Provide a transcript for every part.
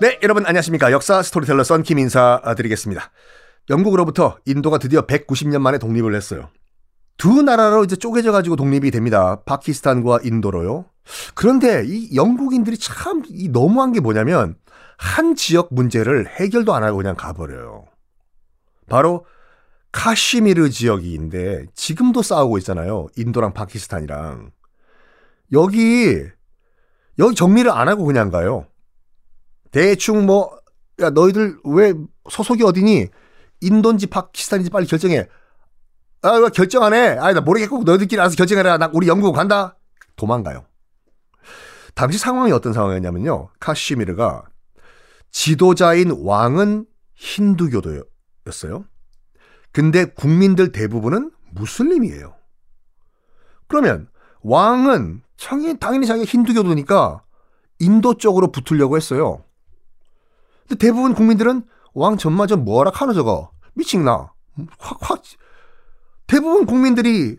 네, 여러분 안녕하십니까. 역사 스토리텔러 썬킴 인사드리겠습니다. 영국으로부터 인도가 드디어 190년 만에 독립을 했어요. 두 나라로 이제 쪼개져 가지고 독립이 됩니다. 파키스탄과 인도로요. 그런데 이 영국인들이 참 이 너무한 게 뭐냐면 한 지역 문제를 해결도 안 하고 그냥 가버려요. 바로 카시미르 지역인데 지금도 싸우고 있잖아요. 인도랑 파키스탄이랑. 여기 여기 정리를 안 하고 그냥 가요. 대충 뭐, 야, 너희들 왜 소속이 어디니? 인도인지 파키스탄인지 빨리 결정해. 아, 왜 결정 안 해? 아, 나 모르겠고 너희들끼리 알아서 결정해라. 나 우리 영국 간다. 도망가요. 당시 상황이 어떤 상황이었냐면요. 카시미르가 지도자인 왕은 힌두교도였어요. 근데 국민들 대부분은 무슬림이에요. 그러면 왕은 당연히 자기가 힌두교도니까 인도 쪽으로 붙으려고 했어요. 근데 대부분 국민들은 왕 전마저 뭐라 카노 저거 미친나 확확 대부분 국민들이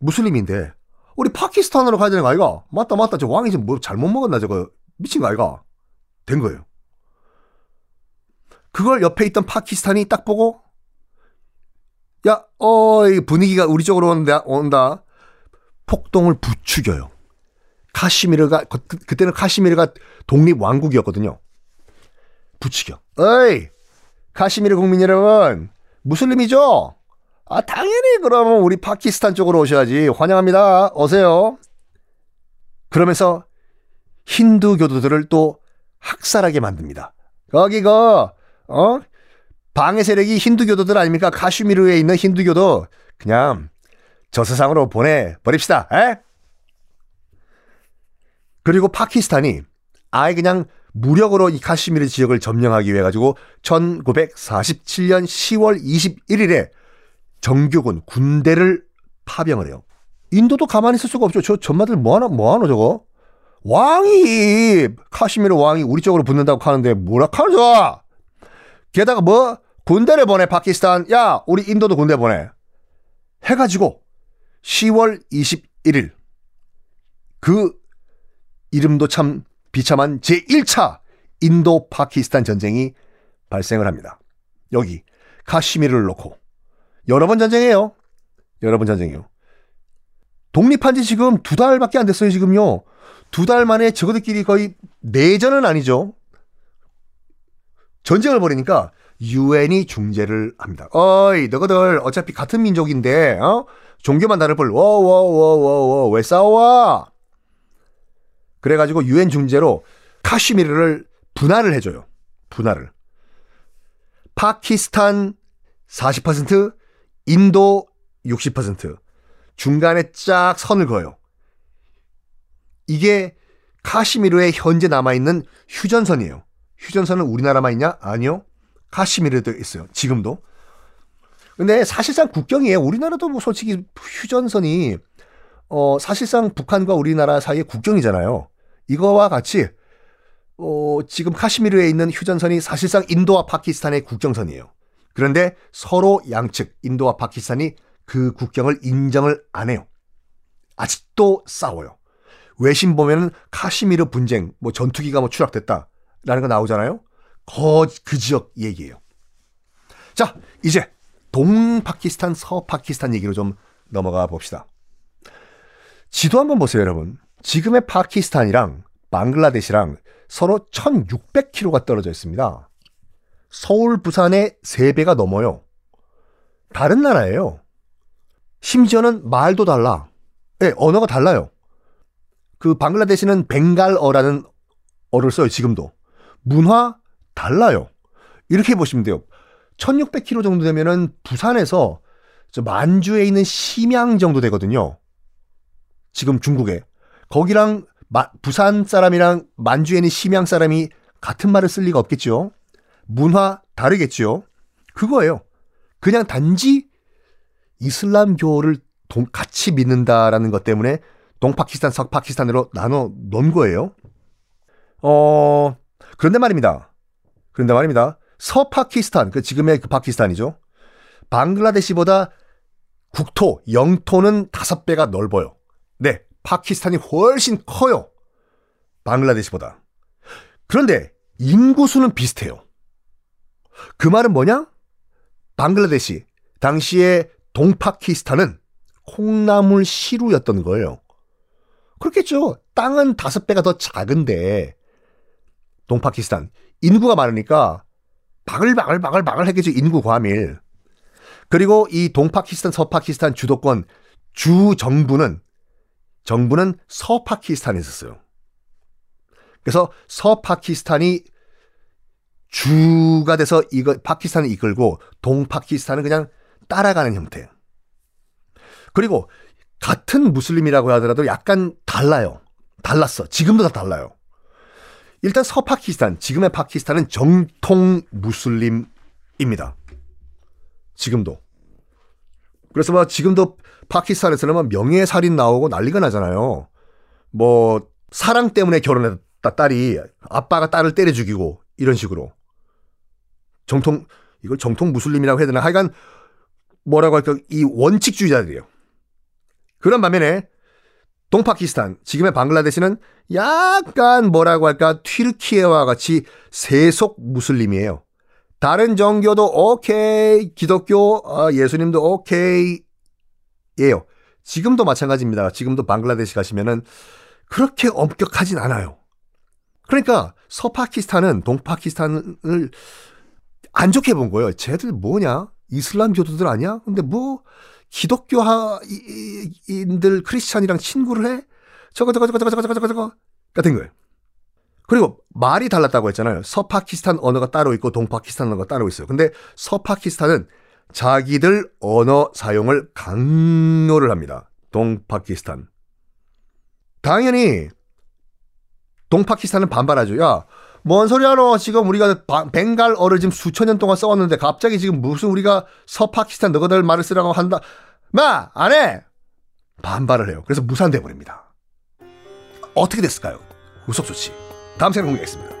무슬림인데 우리 파키스탄으로 가야 되는 거 아이가? 맞다 맞다 저 왕이 지금 뭐 잘못 먹었나 저거 미친 거 아이가? 된 거예요. 그걸 옆에 있던 파키스탄이 딱 보고 야, 어, 분위기가 우리 쪽으로 온다, 온다. 폭동을 부추겨요. 카시미르가, 그, 그때는 카시미르가 독립 왕국이었거든요. 부추겨. 어이! 카시미르 국민 여러분, 무슬림이죠? 아, 당연히 그러면 우리 파키스탄 쪽으로 오셔야지. 환영합니다. 오세요. 그러면서 힌두 교도들을 또 학살하게 만듭니다. 거기가, 어? 방해 세력이 힌두 교도들 아닙니까? 카슈미르에 있는 힌두 교도 그냥 저 세상으로 보내버립시다. 에? 그리고 파키스탄이 아예 그냥 무력으로 이 카시미르 지역을 점령하기 위해 가지고 1947년 10월 21일에 정규군 군대를 파병을 해요. 인도도 가만히 있을 수가 없죠. 저 전마들 뭐 하나 뭐 하노 저거? 왕이 카시미르 왕이 우리 쪽으로 붙는다고 하는데 뭐라 카노 게다가 뭐 군대를 보내 파키스탄 야 우리 인도도 군대 보내 해 가지고 10월 21일 그 이름도 참 비참한 제1차 인도 파키스탄 전쟁이 발생을 합니다. 여기 카시미르를 놓고 여러 번 전쟁이에요. 여러 번 전쟁이요. 독립한 지 지금 두 달밖에 안 됐어요, 지금요. 두 달 만에 저거들끼리 거의 내전은 아니죠. 전쟁을 벌이니까 유엔이 중재를 합니다. 어이, 너희들 어차피 같은 민족인데, 어? 종교만 다를 뿐, 워워워워워, 왜 싸워? 그래가지고 유엔 중재로 카시미르를 분할을 해줘요. 분할을. 파키스탄 40%, 인도 60%, 중간에 쫙 선을 그어요. 이게 카시미르에 현재 남아있는 휴전선이에요. 휴전선은 우리나라만 있냐? 아니요. 카시미르도 있어요. 지금도. 근데 사실상 국경이에요. 우리나라도 뭐 솔직히 휴전선이 어 사실상 북한과 우리나라 사이의 국경이잖아요. 이거와 같이 어 지금 카시미르에 있는 휴전선이 사실상 인도와 파키스탄의 국경선이에요. 그런데 서로 양측 인도와 파키스탄이 그 국경을 인정을 안 해요. 아직도 싸워요. 외신 보면은 카시미르 분쟁, 뭐 전투기가 뭐 추락됐다라는 거 나오잖아요. 거, 그 지역 얘기예요. 자, 이제 동파키스탄, 서파키스탄 얘기로 좀 넘어가 봅시다. 지도 한번 보세요, 여러분. 지금의 파키스탄이랑 방글라데시랑 서로 1600km가 떨어져 있습니다. 서울, 부산의 3배가 넘어요. 다른 나라예요. 심지어는 말도 달라. 네, 언어가 달라요. 그 방글라데시는 벵갈어라는 어를 써요, 지금도. 문화 달라요. 이렇게 보시면 돼요. 1600km 정도 되면은 부산에서 만주에 있는 심양 정도 되거든요. 지금 중국에. 거기랑 마, 부산 사람이랑 만주에 있는 심양 사람이 같은 말을 쓸 리가 없겠죠. 문화 다르겠죠. 그거예요. 그냥 단지 이슬람교를 동, 같이 믿는다라는 것 때문에 동파키스탄, 서파키스탄으로 나눠 놓은 거예요. 어, 그런데 말입니다. 그런데 말입니다. 서파키스탄, 그 지금의 그 파키스탄이죠. 방글라데시보다 국토, 영토는 다섯 배가 넓어요. 네, 파키스탄이 훨씬 커요. 방글라데시보다. 그런데 인구수는 비슷해요. 그 말은 뭐냐? 방글라데시, 당시에 동파키스탄은 콩나물 시루였던 거예요. 그렇겠죠. 땅은 다섯 배가 더 작은데, 동파키스탄. 인구가 많으니까, 바글바글바글바글 했겠죠. 인구 과밀. 그리고 이 동파키스탄, 서파키스탄 주도권, 주 정부는, 정부는 서파키스탄에 있었어요. 그래서 서파키스탄이 주가 돼서 이거 파키스탄을 이끌고 동파키스탄은 그냥 따라가는 형태. 그리고 같은 무슬림이라고 하더라도 약간 달라요. 달랐어. 지금도 다 달라요. 일단 서파키스탄, 지금의 파키스탄은 정통 무슬림입니다. 지금도. 그래서 뭐 지금도 파키스탄에서는 뭐 명예살인 나오고 난리가 나잖아요. 뭐 사랑 때문에 결혼했다 딸이 아빠가 딸을 때려 죽이고 이런 식으로. 정통 이걸 정통 무슬림이라고 해야 되나? 하여간 뭐라고 할까? 이 원칙주의자들이에요. 그런 반면에 동파키스탄, 지금의 방글라데시는 약간 뭐라고 할까? 튀르키예와 같이 세속 무슬림이에요. 다른 종교도 오케이, 기독교, 어, 예수님도 오케이, 예요. 지금도 마찬가지입니다. 지금도 방글라데시 가시면은 그렇게 엄격하진 않아요. 그러니까 서파키스탄은 동파키스탄을 안 좋게 본 거예요. 쟤들 뭐냐? 이슬람 교도들 아니야? 근데 뭐 기독교인들 크리스찬이랑 친구를 해? 저거 저거 저거 저거 저거 저거 저거 같은 거예요. 그리고 말이 달랐다고 했잖아요. 서파키스탄 언어가 따로 있고 동파키스탄 언어가 따로 있어요. 근데 서파키스탄은 자기들 언어 사용을 강요를 합니다. 동파키스탄. 당연히 동파키스탄은 반발하죠. 야, 뭔 소리야 너 지금 우리가 벵갈어를 지금 수천 년 동안 써왔는데 갑자기 지금 무슨 우리가 서파키스탄 너희들 말을 쓰라고 한다. 마! 안 해! 반발을 해요. 그래서 무산돼 버립니다. 어떻게 됐을까요? 후속 조치. 다음 시간에 공개하겠습니다.